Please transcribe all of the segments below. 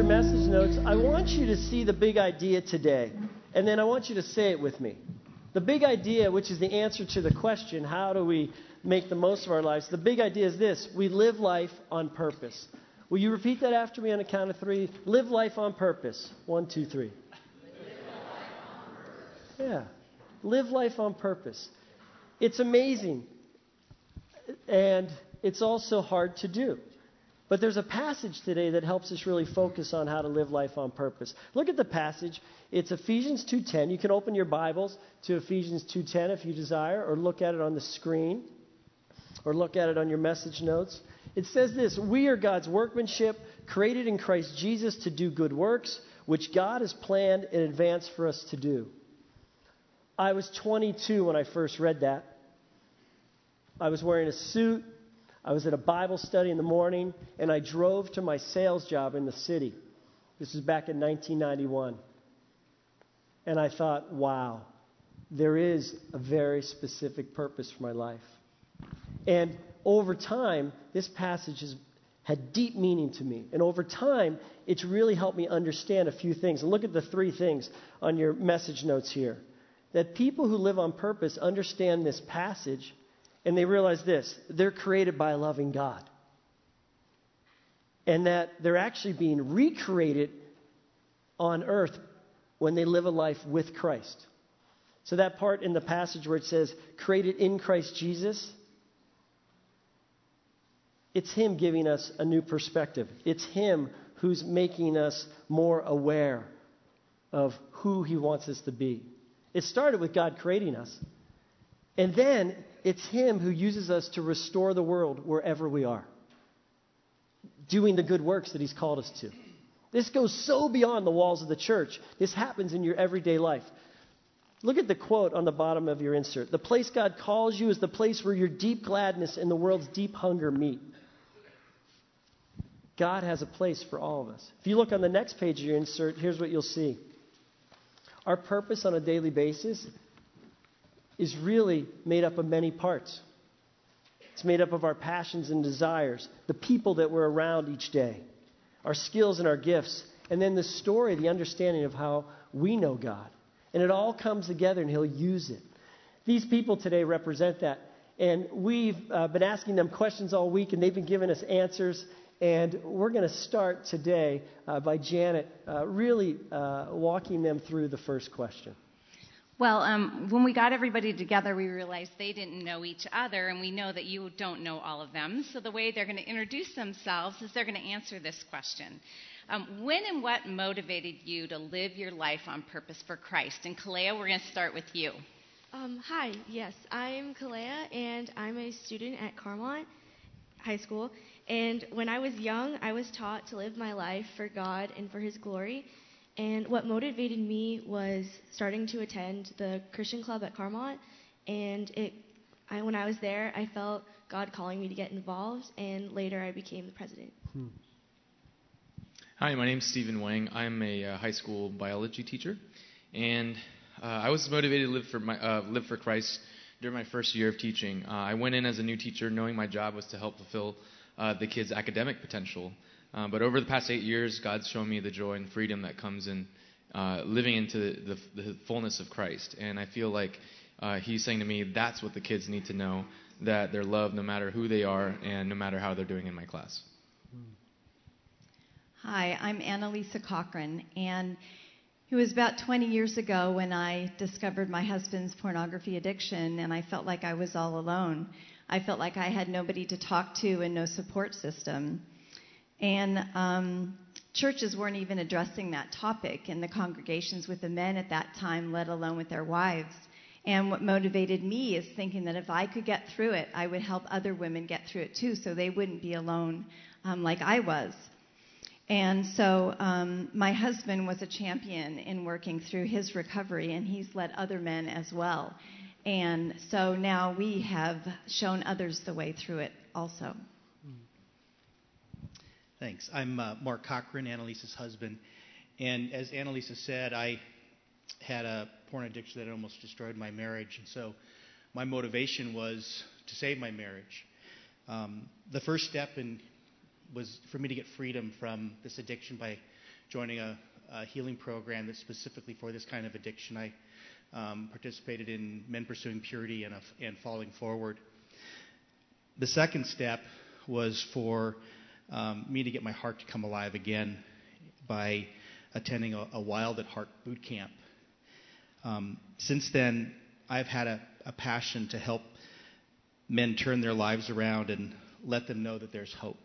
your message notes, I want you to see the big idea today. And then I want you to say it with me. The big idea, which is the answer to the question, how do we make the most of our lives? The big idea is this we live life on purpose. Will you repeat that after me on a count of three? Live life on purpose. One, two, three. Yeah. Live life on purpose. It's amazing. And it's also hard to do. But there's a passage today that helps us really focus on how to live life on purpose. Look at the passage. It's Ephesians 2:10. You can open your Bibles to Ephesians 2:10 if you desire or look at it on the screen or look at it on your message notes. It says this, "We are God's workmanship, created in Christ Jesus to do good works, which God has planned in advance for us to do." I was 22 when I first read that. I was wearing a suit. I was at a Bible study in the morning, and I drove to my sales job in the city. This was back in 1991. And I thought, wow, there is a very specific purpose for my life. And over time, this passage has had deep meaning to me. And over time, it's really helped me understand a few things. And look at the three things on your message notes here. That people who live on purpose understand this passage and they realize this they're created by a loving God. And that they're actually being recreated on earth when they live a life with Christ. So, that part in the passage where it says, created in Christ Jesus, it's Him giving us a new perspective. It's Him who's making us more aware of who He wants us to be. It started with God creating us. And then it's Him who uses us to restore the world wherever we are, doing the good works that He's called us to. This goes so beyond the walls of the church. This happens in your everyday life. Look at the quote on the bottom of your insert. The place God calls you is the place where your deep gladness and the world's deep hunger meet. God has a place for all of us. If you look on the next page of your insert, here's what you'll see. Our purpose on a daily basis is really made up of many parts. It's made up of our passions and desires, the people that we're around each day, our skills and our gifts, and then the story, the understanding of how we know God. And it all comes together and He'll use it. These people today represent that. And we've uh, been asking them questions all week, and they've been giving us answers. And we're going to start today uh, by Janet uh, really uh, walking them through the first question. Well, um, when we got everybody together, we realized they didn't know each other, and we know that you don't know all of them. So the way they're going to introduce themselves is they're going to answer this question. Um, when and what motivated you to live your life on purpose for Christ? And Kalea, we're going to start with you. Um, hi, yes, I'm Kalea, and I'm a student at Carlmont High School. And when I was young, I was taught to live my life for God and for His glory. And what motivated me was starting to attend the Christian club at Carlmont. And it, I, when I was there, I felt God calling me to get involved. And later, I became the president. Hmm. Hi, my name is Stephen Wang. I'm a uh, high school biology teacher, and uh, I was motivated to live for my, uh, live for Christ during my first year of teaching. Uh, I went in as a new teacher, knowing my job was to help fulfill uh, the kids' academic potential. Uh, but over the past eight years, God's shown me the joy and freedom that comes in uh, living into the, the, the, fullness of Christ. And I feel like uh, He's saying to me, that's what the kids need to know that they're loved no matter who they are and no matter how they're doing in my class. Hi, I'm Annalisa Cochran. And it was about 20 years ago when I discovered my husband's pornography addiction, and I felt like I was all alone. I felt like I had nobody to talk to and no support system. And um, churches weren't even addressing that topic in the congregations with the men at that time, let alone with their wives. And what motivated me is thinking that if I could get through it, I would help other women get through it too, so they wouldn't be alone um, like I was. And so um, my husband was a champion in working through his recovery, and he's led other men as well. And so now we have shown others the way through it also. Thanks. I'm uh, Mark Cochran, Annalisa's husband. And as Annalisa said, I had a porn addiction that almost destroyed my marriage. And so my motivation was to save my marriage. Um, the first step in, was for me to get freedom from this addiction by joining a, a healing program that's specifically for this kind of addiction. I um, participated in Men Pursuing Purity and, a, and Falling Forward. The second step was for um, me to get my heart to come alive again by attending a, a Wild at Heart boot camp. Um, since then, I've had a, a passion to help men turn their lives around and let them know that there's hope.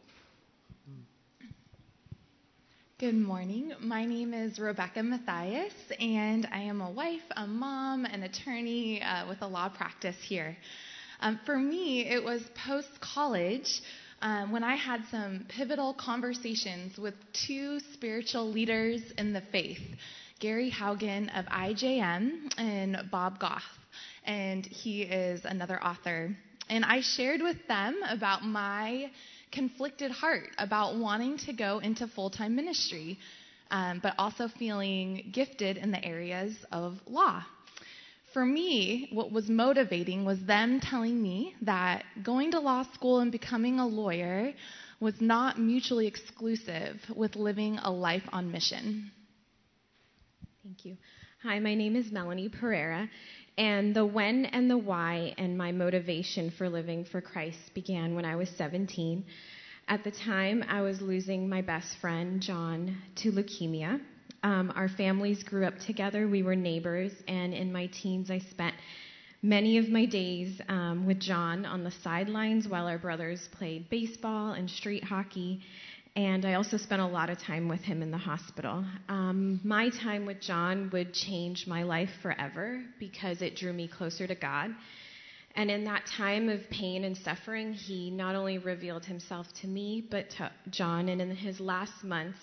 Good morning. My name is Rebecca Matthias, and I am a wife, a mom, an attorney uh, with a law practice here. Um, for me, it was post college um, when I had some pivotal conversations with two spiritual leaders in the faith Gary Haugen of IJM and Bob Goff. And he is another author. And I shared with them about my conflicted heart about wanting to go into full time ministry, um, but also feeling gifted in the areas of law. For me, what was motivating was them telling me that going to law school and becoming a lawyer was not mutually exclusive with living a life on mission. Thank you. Hi, my name is Melanie Pereira, and the when and the why and my motivation for living for Christ began when I was 17. At the time, I was losing my best friend, John, to leukemia. Um, our families grew up together, we were neighbors, and in my teens, I spent many of my days um, with John on the sidelines while our brothers played baseball and street hockey. And I also spent a lot of time with him in the hospital. Um, my time with John would change my life forever because it drew me closer to God. And in that time of pain and suffering, he not only revealed himself to me, but to John. And in his last months,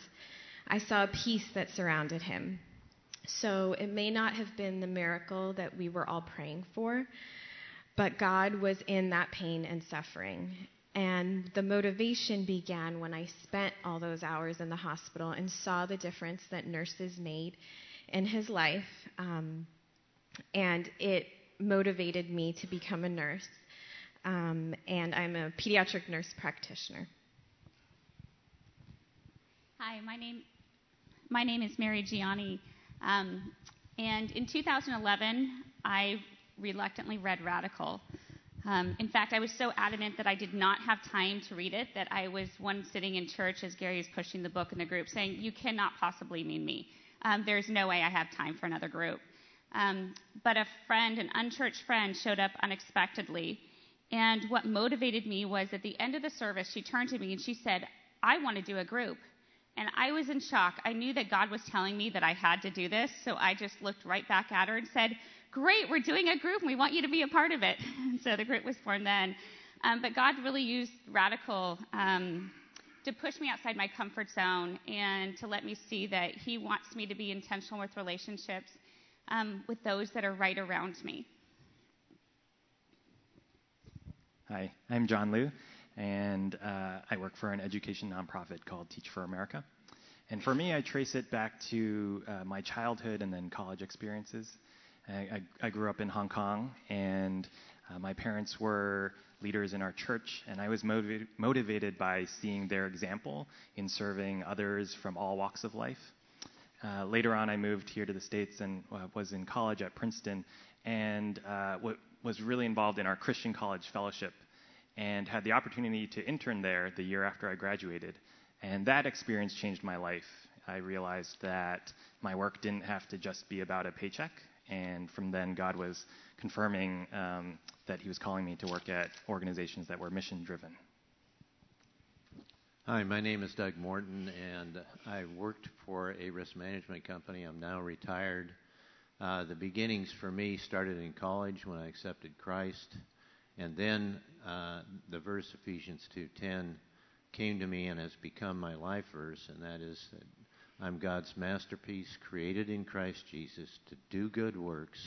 I saw a peace that surrounded him. So it may not have been the miracle that we were all praying for, but God was in that pain and suffering. And the motivation began when I spent all those hours in the hospital and saw the difference that nurses made in his life. Um, and it motivated me to become a nurse. Um, and I'm a pediatric nurse practitioner. Hi, my name my name is Mary Gianni, um, and in 2011 I reluctantly read Radical. Um, in fact, I was so adamant that I did not have time to read it that I was one sitting in church as Gary was pushing the book in the group saying, You cannot possibly mean me. Um, there's no way I have time for another group. Um, but a friend, an unchurched friend, showed up unexpectedly. And what motivated me was at the end of the service, she turned to me and she said, I want to do a group. And I was in shock. I knew that God was telling me that I had to do this, so I just looked right back at her and said, Great, we're doing a group and we want you to be a part of it. so the group was formed then. Um, but God really used radical um, to push me outside my comfort zone and to let me see that He wants me to be intentional with relationships um, with those that are right around me. Hi, I'm John Liu, and uh, I work for an education nonprofit called Teach for America. And for me, I trace it back to uh, my childhood and then college experiences. I, I, I grew up in Hong Kong, and uh, my parents were leaders in our church, and I was motivated, motivated by seeing their example in serving others from all walks of life. Uh, later on, I moved here to the States and uh, was in college at Princeton, and uh, w- was really involved in our Christian college fellowship, and had the opportunity to intern there the year after I graduated. And that experience changed my life. I realized that my work didn't have to just be about a paycheck, and from then, God was confirming um, that He was calling me to work at organizations that were mission driven. Hi, my name is Doug Morton, and I worked for a risk management company. I'm now retired. Uh, the beginnings for me started in college when I accepted Christ, and then uh, the verse Ephesians 2:10 came to me and has become my life verse, and that is that I'm God's masterpiece, created in Christ Jesus to do good works,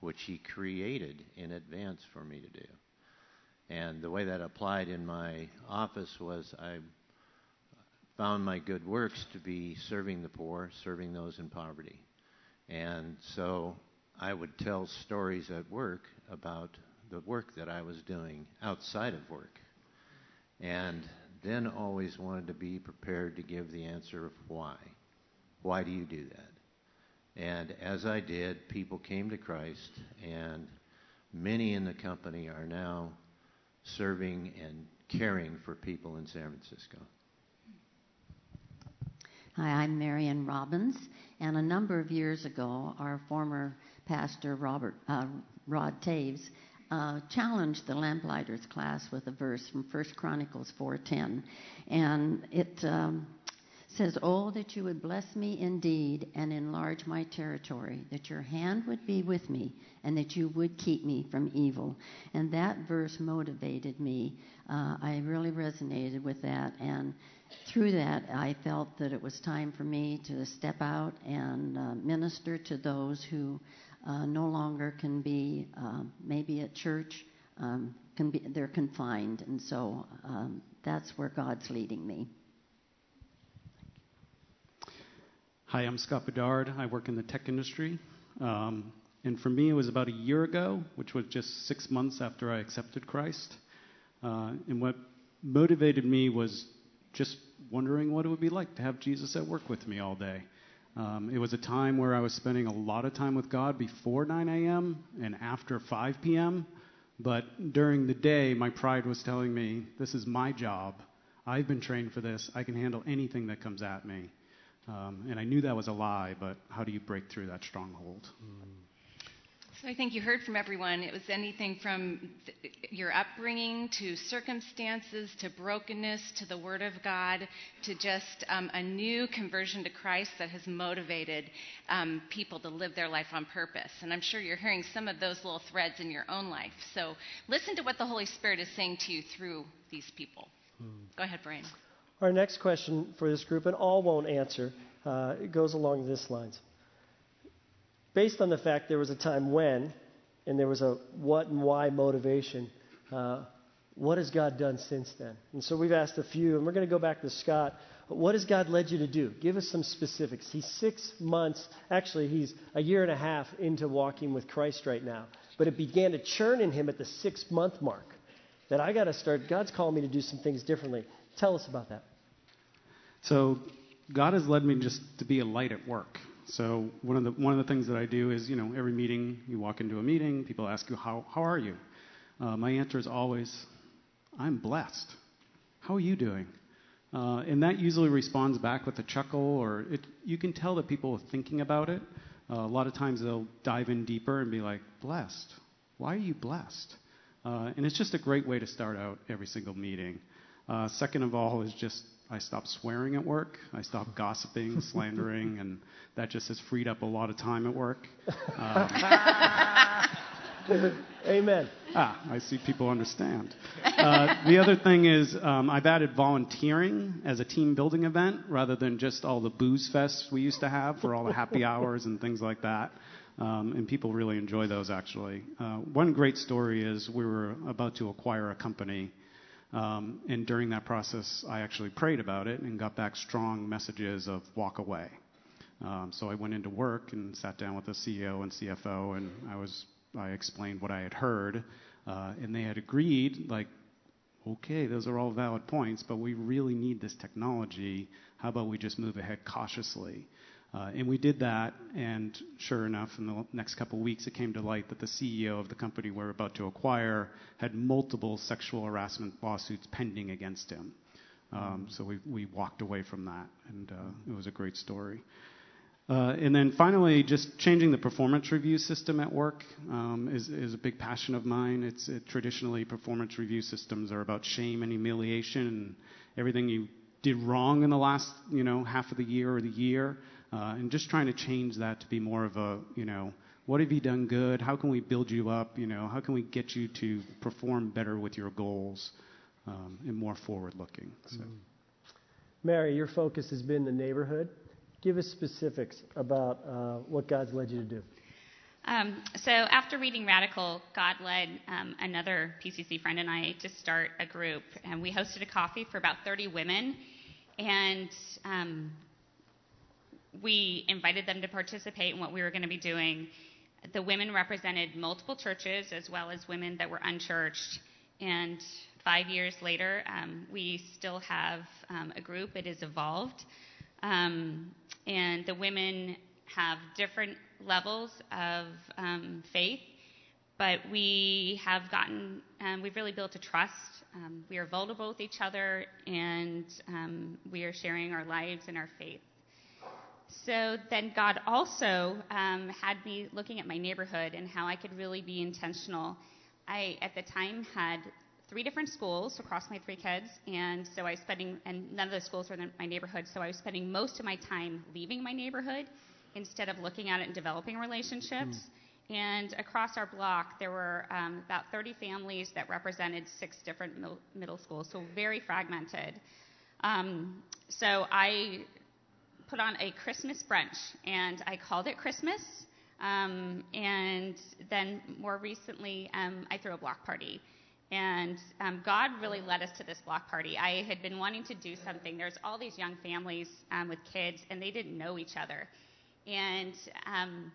which He created in advance for me to do. And the way that applied in my office was I found my good works to be serving the poor, serving those in poverty. And so I would tell stories at work about the work that I was doing outside of work. And then always wanted to be prepared to give the answer of why. Why do you do that? And as I did, people came to Christ, and many in the company are now serving and caring for people in San Francisco. Hi, I'm Marion Robbins, and a number of years ago, our former pastor Robert uh, Rod Taves uh, challenged the Lamplighters class with a verse from 1 Chronicles 4:10, and it um, says, "Oh, that you would bless me indeed and enlarge my territory, that your hand would be with me, and that you would keep me from evil." And that verse motivated me. Uh, I really resonated with that, and through that, I felt that it was time for me to step out and uh, minister to those who uh, no longer can be uh, maybe at church. Um, can be, they're confined, and so um, that's where God's leading me. Hi, I'm Scott Bedard. I work in the tech industry. Um, and for me, it was about a year ago, which was just six months after I accepted Christ. Uh, and what motivated me was just wondering what it would be like to have Jesus at work with me all day. Um, it was a time where I was spending a lot of time with God before 9 a.m. and after 5 p.m. But during the day, my pride was telling me, this is my job. I've been trained for this. I can handle anything that comes at me. Um, and I knew that was a lie, but how do you break through that stronghold? Mm. So I think you heard from everyone. It was anything from th- your upbringing to circumstances to brokenness to the Word of God to just um, a new conversion to Christ that has motivated um, people to live their life on purpose. And I'm sure you're hearing some of those little threads in your own life. So listen to what the Holy Spirit is saying to you through these people. Hmm. Go ahead, Brian. Our next question for this group, and all won't answer, uh, goes along this lines based on the fact there was a time when, and there was a what and why motivation. Uh, what has God done since then? And so we've asked a few, and we're going to go back to Scott. What has God led you to do? Give us some specifics. He's six months, actually, he's a year and a half into walking with Christ right now. But it began to churn in him at the six month mark that I got to start, God's calling me to do some things differently. Tell us about that. So, God has led me just to be a light at work. So one of the one of the things that I do is, you know, every meeting you walk into a meeting, people ask you how how are you. Uh, my answer is always, I'm blessed. How are you doing? Uh, and that usually responds back with a chuckle, or it, you can tell that people are thinking about it. Uh, a lot of times they'll dive in deeper and be like, blessed. Why are you blessed? Uh, and it's just a great way to start out every single meeting. Uh, second of all is just I stopped swearing at work. I stopped gossiping, slandering, and that just has freed up a lot of time at work. Um, Amen. Ah, I see people understand. Uh, the other thing is um, I've added volunteering as a team building event rather than just all the booze fests we used to have for all the happy hours and things like that. Um, and people really enjoy those actually. Uh, one great story is we were about to acquire a company um, and during that process, I actually prayed about it and got back strong messages of walk away. Um, so I went into work and sat down with the CEO and CFO, and I was I explained what I had heard, uh, and they had agreed, like, okay, those are all valid points, but we really need this technology. How about we just move ahead cautiously? Uh, and we did that, and sure enough, in the next couple of weeks, it came to light that the CEO of the company we're about to acquire had multiple sexual harassment lawsuits pending against him. Um, so we, we walked away from that, and uh, it was a great story. Uh, and then finally, just changing the performance review system at work um, is, is a big passion of mine. It's it, traditionally performance review systems are about shame and humiliation and everything you did wrong in the last you know half of the year or the year and just trying to change that to be more of a, you know, what have you done good? How can we build you up? You know, how can we get you to perform better with your goals um, and more forward looking? So. Mm. Mary, your focus has been the neighborhood. Give us specifics about uh, what God's led you to do. Um, so after reading Radical, God led um, another PCC friend and I to start a group, and we hosted a coffee for about 30 women. And um, we invited them to participate in what we were going to be doing. The women represented multiple churches as well as women that were unchurched. And five years later, um, we still have um, a group. It has evolved. Um, and the women have different levels of um, faith, but we have gotten, um, we've really built a trust. Um, we are vulnerable with each other, and we are sharing our lives and our faith. So then God also um, had me looking at my neighborhood and how I could really be intentional. I, at the time, had three different schools across my three kids, and so I was spending, and none of those schools were in my neighborhood, so I was spending most of my time leaving my neighborhood instead of looking at it and developing relationships. Mm. And across our block, there were um, about 30 families that represented six different middle, middle schools, so very fragmented. Um, so I put on a Christmas brunch, and I called it Christmas. Um, and then more recently, um, I threw a block party. And um, God really led us to this block party. I had been wanting to do something. There's all these young families um, with kids, and they didn't know each other. And um,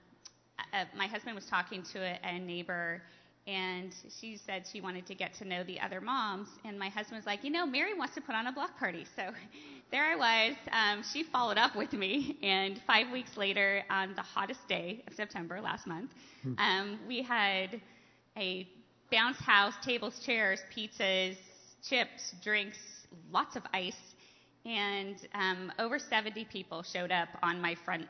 uh, my husband was talking to a, a neighbor, and she said she wanted to get to know the other moms. And my husband was like, You know, Mary wants to put on a block party. So there I was. Um, she followed up with me. And five weeks later, on the hottest day of September last month, hmm. um, we had a bounce house, tables, chairs, pizzas, chips, drinks, lots of ice. And um, over 70 people showed up on my front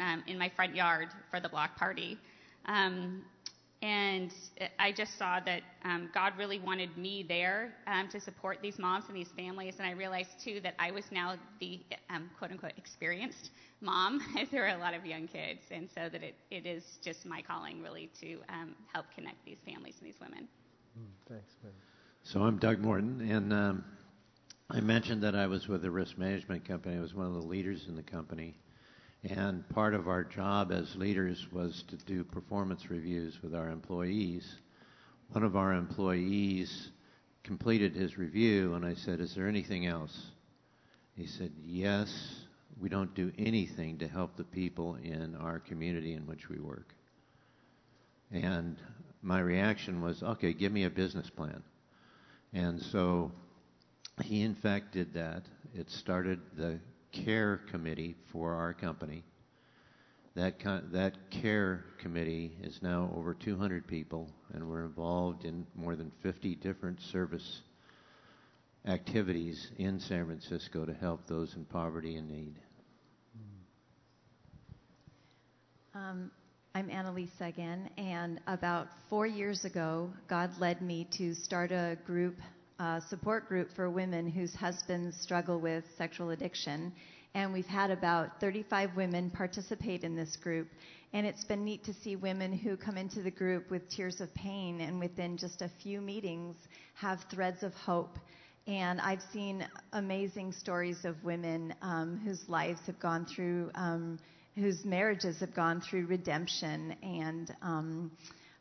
um, in my front yard for the block party. Um, and I just saw that um, God really wanted me there um, to support these moms and these families. And I realized, too, that I was now the um, quote unquote experienced mom. there were a lot of young kids. And so that it, it is just my calling, really, to um, help connect these families and these women. Mm, thanks, man. So I'm Doug Morton. And um, I mentioned that I was with a risk management company, I was one of the leaders in the company. And part of our job as leaders was to do performance reviews with our employees. One of our employees completed his review, and I said, Is there anything else? He said, Yes, we don't do anything to help the people in our community in which we work. And my reaction was, Okay, give me a business plan. And so he, in fact, did that. It started the care committee for our company. That, that care committee is now over 200 people, and we're involved in more than 50 different service activities in San Francisco to help those in poverty and need. Um, I'm Annalisa again, and about four years ago, God led me to start a group uh, support group for women whose husbands struggle with sexual addiction. And we've had about 35 women participate in this group. And it's been neat to see women who come into the group with tears of pain and within just a few meetings have threads of hope. And I've seen amazing stories of women um, whose lives have gone through, um, whose marriages have gone through redemption and um,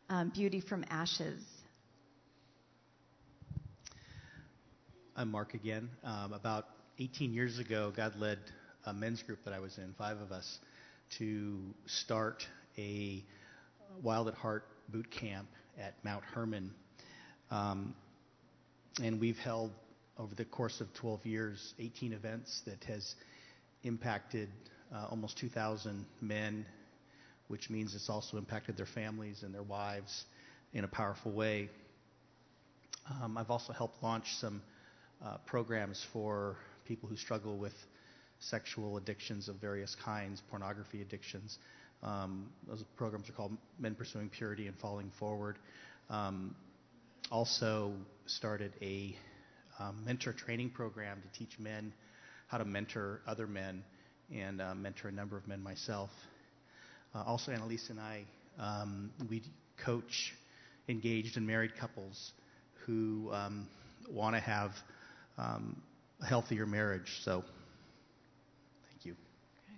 um beauty from ashes. I'm Mark again. Um, about 18 years ago, God led a men's group that I was in, five of us, to start a Wild at Heart boot camp at Mount Hermon. Um, and we've held, over the course of 12 years, 18 events that has impacted uh, almost 2,000 men, which means it's also impacted their families and their wives in a powerful way. Um, I've also helped launch some uh, programs for people who struggle with sexual addictions of various kinds, pornography addictions. Um, those programs are called Men Pursuing Purity and Falling Forward. Um, also started a um, mentor training program to teach men how to mentor other men and uh, mentor a number of men myself. Uh, also, Annalise and I, um, we coach engaged and married couples who um, want to have um, a healthier marriage. So, thank you. Okay.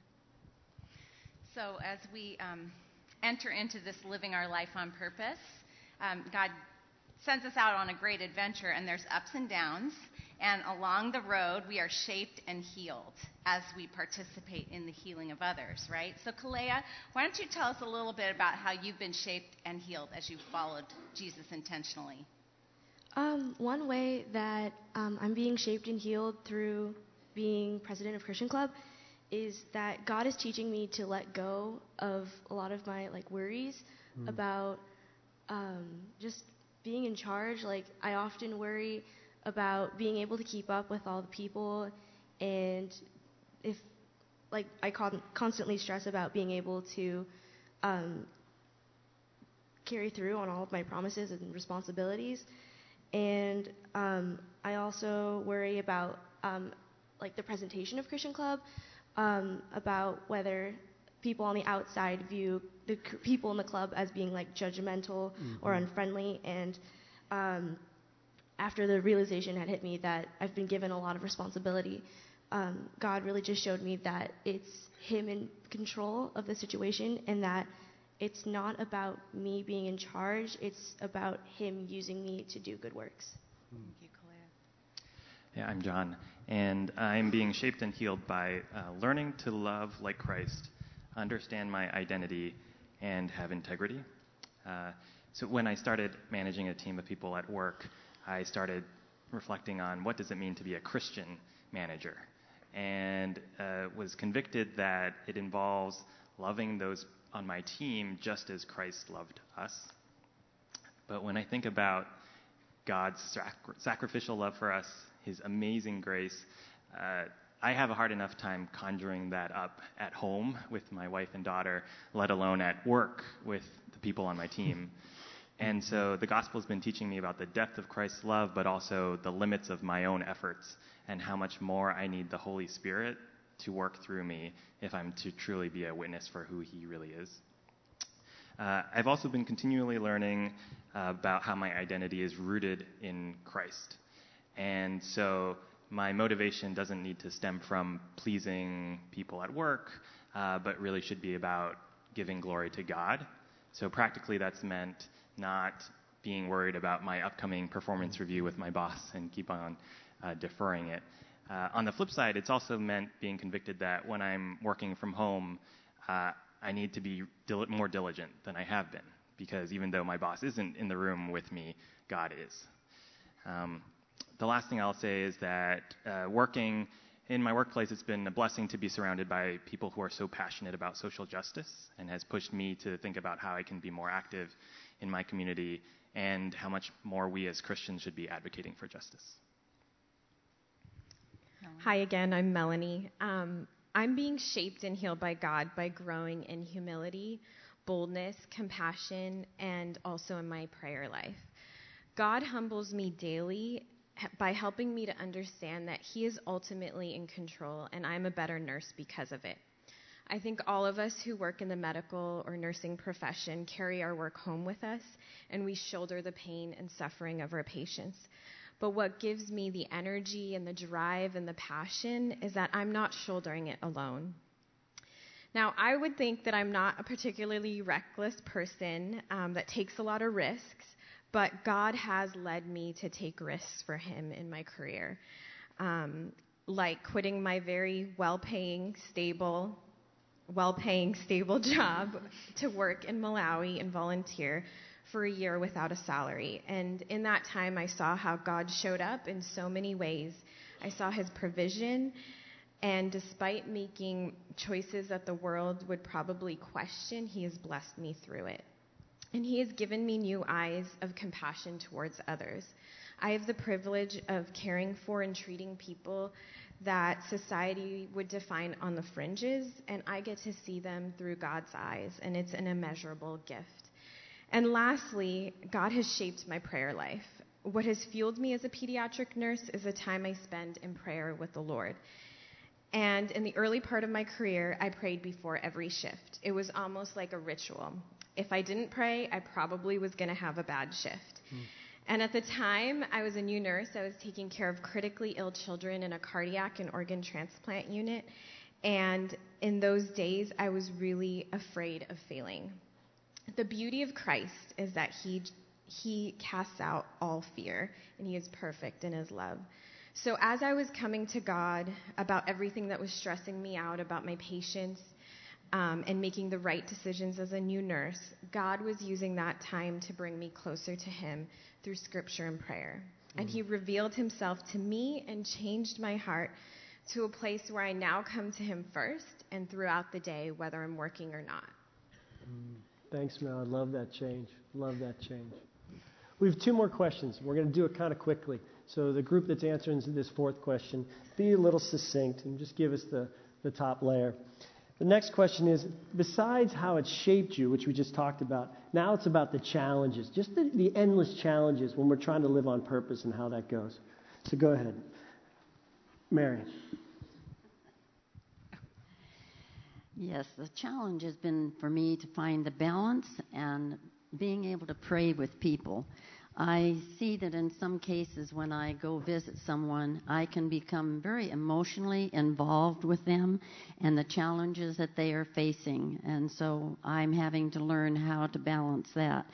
So, as we um, enter into this living our life on purpose, um, God sends us out on a great adventure, and there's ups and downs. And along the road, we are shaped and healed as we participate in the healing of others, right? So, Kalea, why don't you tell us a little bit about how you've been shaped and healed as you've followed Jesus intentionally? Um, one way that um, I'm being shaped and healed through being president of Christian Club is that God is teaching me to let go of a lot of my like worries mm. about um, just being in charge. Like I often worry about being able to keep up with all the people, and if like I con- constantly stress about being able to um, carry through on all of my promises and responsibilities. And um, I also worry about um, like the presentation of Christian Club, um, about whether people on the outside view the c- people in the club as being like judgmental mm-hmm. or unfriendly. And um, after the realization had hit me that I've been given a lot of responsibility, um, God really just showed me that it's Him in control of the situation and that it's not about me being in charge, it's about Him using me to do good works. Thank you, Yeah, I'm John, and I'm being shaped and healed by uh, learning to love like Christ, understand my identity, and have integrity. Uh, so when I started managing a team of people at work, I started reflecting on what does it mean to be a Christian manager, and uh, was convicted that it involves loving those on my team just as Christ loved us. But when I think about God's sac- sacrificial love for us, His amazing grace, uh, I have a hard enough time conjuring that up at home with my wife and daughter, let alone at work with the people on my team. And so the gospel has been teaching me about the depth of Christ's love, but also the limits of my own efforts and how much more I need the Holy Spirit to work through me if I'm to truly be a witness for who He really is. Uh, I've also been continually learning uh, about how my identity is rooted in Christ. And so my motivation doesn't need to stem from pleasing people at work, uh, but really should be about giving glory to God. So practically, that's meant not being worried about my upcoming performance review with my boss and keep on uh, deferring it. Uh, on the flip side, it's also meant being convicted that when I'm working from home, uh, I need to be dil- more diligent than I have been because even though my boss isn't in the room with me, God is. Um, the last thing I'll say is that uh, working in my workplace, it's been a blessing to be surrounded by people who are so passionate about social justice and has pushed me to think about how I can be more active in my community and how much more we as Christians should be advocating for justice. Hi again, I'm Melanie. Um, I'm being shaped and healed by God by growing in humility, boldness, compassion, and also in my prayer life. God humbles me daily by helping me to understand that He is ultimately in control and I'm a better nurse because of it. I think all of us who work in the medical or nursing profession carry our work home with us and we shoulder the pain and suffering of our patients. But what gives me the energy and the drive and the passion is that I'm not shouldering it alone. Now, I would think that I'm not a particularly reckless person um, that takes a lot of risks, but God has led me to take risks for Him in my career. Um, like quitting my very well paying, stable, well paying, stable job to work in Malawi and volunteer for a year without a salary. And in that time, I saw how God showed up in so many ways. I saw his provision, and despite making choices that the world would probably question, he has blessed me through it. And he has given me new eyes of compassion towards others. I have the privilege of caring for and treating people that society would define on the fringes, and I get to see them through God's eyes, and it's an immeasurable gift. And lastly, God has shaped my prayer life. What has fueled me as a pediatric nurse is the time I spend in prayer with the Lord. And in the early part of my career, I prayed before every shift. It was almost like a ritual. If I didn't pray, I probably was going to have a bad shift. Mm. And at the time, I was a new nurse. I was taking care of critically ill children in a cardiac and organ transplant unit. And in those days, I was really afraid of failing the beauty of Christ is that he, he casts out all fear and he is perfect in his love. So, as I was coming to God about everything that was stressing me out about my patients um, and making the right decisions as a new nurse, God was using that time to bring me closer to Him through scripture and prayer. Mm-hmm. And He revealed Himself to me and changed my heart to a place where I now come to Him first and throughout the day, whether I'm working or not. Mm, thanks, Mel. I love that change. Love that change. We have two more questions. We're going to do it kind of quickly. So, the group that's answering this fourth question, be a little succinct and just give us the, the top layer. The next question is besides how it shaped you, which we just talked about, now it's about the challenges, just the, the endless challenges when we're trying to live on purpose and how that goes. So go ahead. Mary. Yes, the challenge has been for me to find the balance and being able to pray with people. I see that in some cases when I go visit someone, I can become very emotionally involved with them and the challenges that they are facing. And so I'm having to learn how to balance that.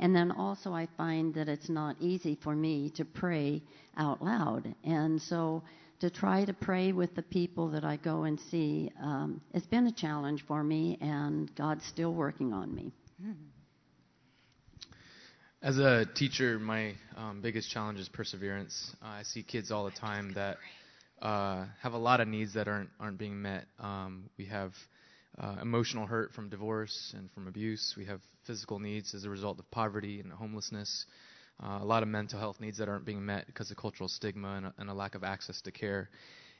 And then also, I find that it's not easy for me to pray out loud. And so to try to pray with the people that I go and see, um, it's been a challenge for me, and God's still working on me. Mm-hmm. As a teacher, my um, biggest challenge is perseverance. Uh, I see kids all the time that uh, have a lot of needs that aren't aren't being met. Um, we have uh, emotional hurt from divorce and from abuse. We have physical needs as a result of poverty and homelessness. Uh, a lot of mental health needs that aren't being met because of cultural stigma and a, and a lack of access to care.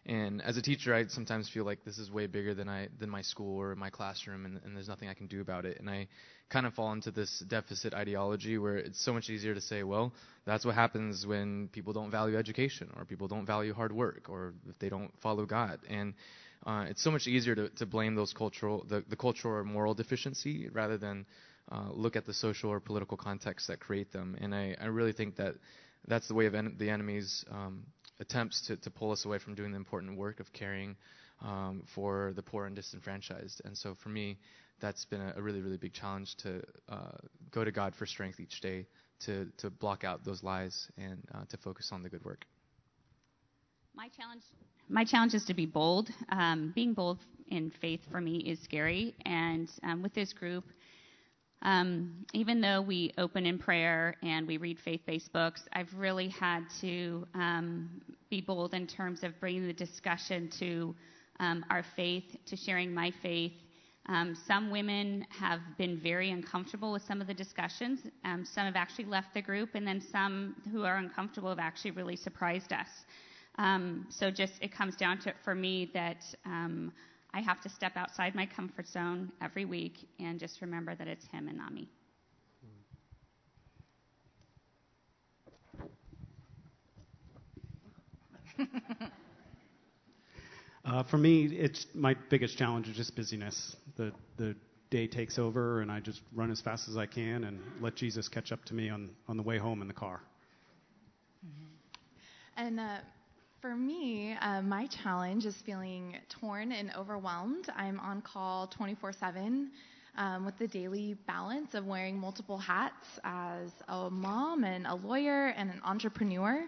And as a teacher, I sometimes feel like this is way bigger than I than my school or my classroom, and, and there's nothing I can do about it. And I kind of fall into this deficit ideology where it's so much easier to say, well, that's what happens when people don't value education, or people don't value hard work, or if they don't follow God. And uh, it's so much easier to, to blame those cultural the, the cultural or moral deficiency rather than uh, look at the social or political contexts that create them. And I, I really think that that's the way of en- the enemy's um, attempts to, to pull us away from doing the important work of caring um, for the poor and disenfranchised. And so for me, that's been a, a really, really big challenge to uh, go to God for strength each day, to, to block out those lies and uh, to focus on the good work. My challenge, my challenge is to be bold. Um, being bold in faith for me is scary, and um, with this group, um, even though we open in prayer and we read faith based books, I've really had to um, be bold in terms of bringing the discussion to um, our faith, to sharing my faith. Um, some women have been very uncomfortable with some of the discussions. Um, some have actually left the group, and then some who are uncomfortable have actually really surprised us. Um, so just it comes down to for me that I have to step outside my comfort zone every week and just remember that it's Him and not me. uh, for me, it's my biggest challenge is just busyness. The the day takes over, and I just run as fast as I can and let Jesus catch up to me on on the way home in the car. Mm-hmm. And uh, for me, uh, my challenge is feeling torn and overwhelmed. I'm on call 24 7 um, with the daily balance of wearing multiple hats as a mom and a lawyer and an entrepreneur.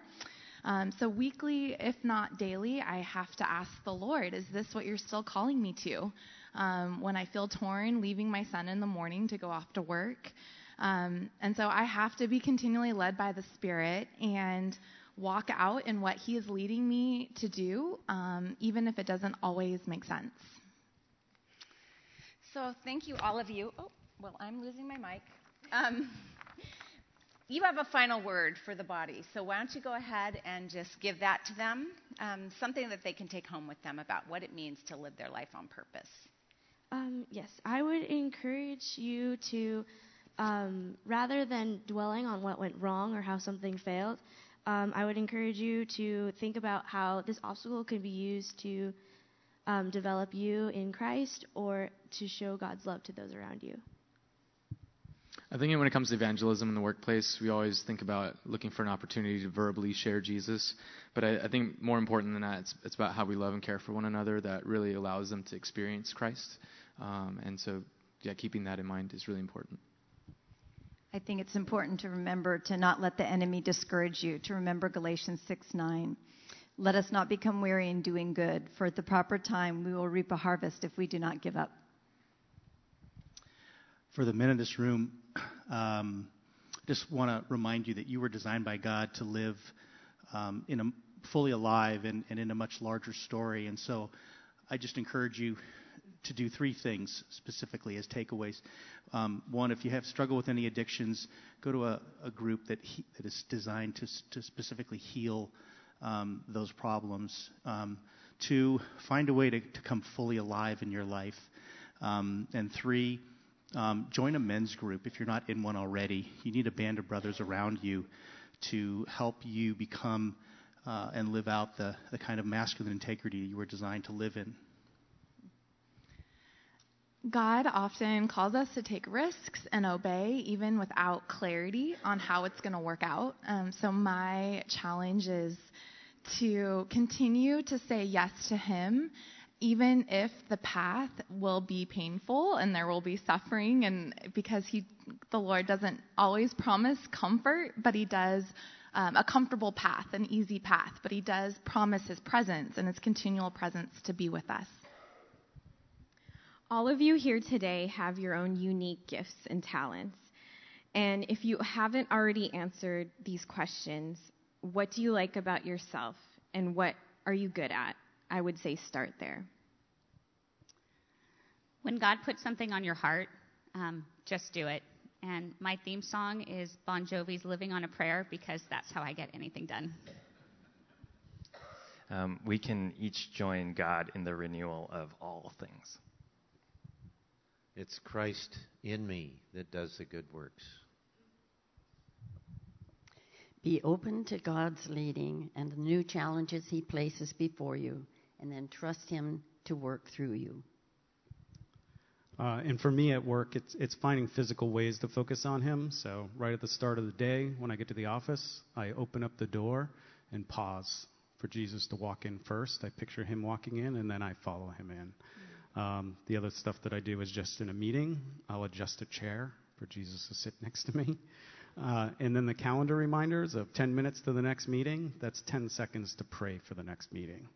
Um, so, weekly, if not daily, I have to ask the Lord, is this what you're still calling me to? Um, when I feel torn, leaving my son in the morning to go off to work. Um, and so, I have to be continually led by the Spirit and walk out in what He is leading me to do, um, even if it doesn't always make sense. So, thank you, all of you. Oh, well, I'm losing my mic. Um, you have a final word for the body, so why don't you go ahead and just give that to them? Um, something that they can take home with them about what it means to live their life on purpose. Um, yes, I would encourage you to, um, rather than dwelling on what went wrong or how something failed, um, I would encourage you to think about how this obstacle can be used to um, develop you in Christ or to show God's love to those around you. I think when it comes to evangelism in the workplace, we always think about looking for an opportunity to verbally share Jesus. But I, I think more important than that, it's, it's, about how we love and care for one another that really allows them to experience Christ. Um, and so, yeah, keeping that in mind is really important. I think it's important to remember to not let the enemy discourage you, to remember Galatians 6 9. Let us not become weary in doing good, for at the proper time we will reap a harvest if we do not give up. For the men in this room, um, just want to remind you that you were designed by God to live um, in a fully alive and, and in a much larger story. And so I just encourage you to do three things specifically as takeaways. Um, one, if you have struggle with any addictions, go to a, a group that, he, that is designed to, to specifically heal um, those problems. Um, two, find a way to, to come fully alive in your life. Um, and three, um, join a men's group if you're not in one already. You need a band of brothers around you to help you become uh, and live out the, the kind of masculine integrity you were designed to live in. God often calls us to take risks and obey, even without clarity on how it's going to work out. Um, so, my challenge is to continue to say yes to Him, even if the path will be painful and there will be suffering, and because He, the Lord, doesn't always promise comfort, but He does. Um, a comfortable path, an easy path, but he does promise his presence and his continual presence to be with us. All of you here today have your own unique gifts and talents. And if you haven't already answered these questions, what do you like about yourself and what are you good at? I would say start there. When God puts something on your heart, um, just do it. And my theme song is Bon Jovi's Living on a Prayer because that's how I get anything done. Um, we can each join God in the renewal of all things. It's Christ in me that does the good works. Be open to God's leading and the new challenges He places before you, and then trust Him to work through you. Uh, and for me at work, it's it's finding physical ways to focus on Him. So right at the start of the day, when I get to the office, I open up the door and pause for Jesus to walk in first. I picture Him walking in, and then I follow Him in. Um, the other stuff that I do is just in a meeting, I'll adjust a chair for Jesus to sit next to me. Uh, and then the calendar reminders of 10 minutes to the next meeting, that's 10 seconds to pray for the next meeting.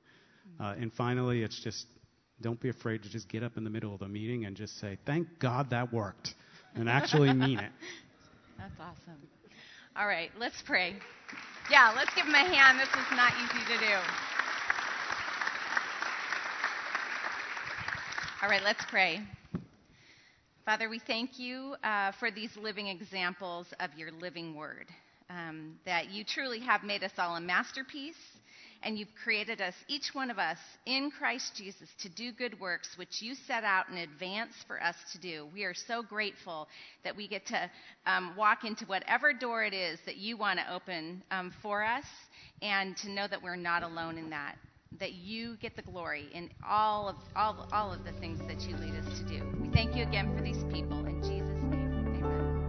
Uh, and finally, it's just don't be afraid to just get up in the middle of the meeting and just say, Thank God that worked, and actually mean it. That's awesome. All right, let's pray. Yeah, let's give him a hand. This is not easy to do. All right, let's pray. Father, we thank you uh, for these living examples of your living word. Um, that you truly have made us all a masterpiece, and you've created us, each one of us, in Christ Jesus to do good works, which you set out in advance for us to do. We are so grateful that we get to um, walk into whatever door it is that you want to open um, for us, and to know that we're not alone in that that you get the glory in all of all, all of the things that you lead us to do. We thank you again for these people in Jesus' name. Amen.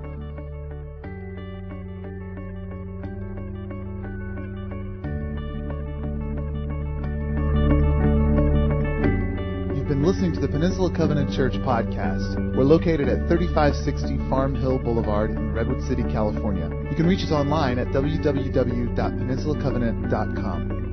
You've been listening to the Peninsula Covenant Church podcast. We're located at 3560 Farm Hill Boulevard in Redwood City, California. You can reach us online at www.peninsulacovenant.com.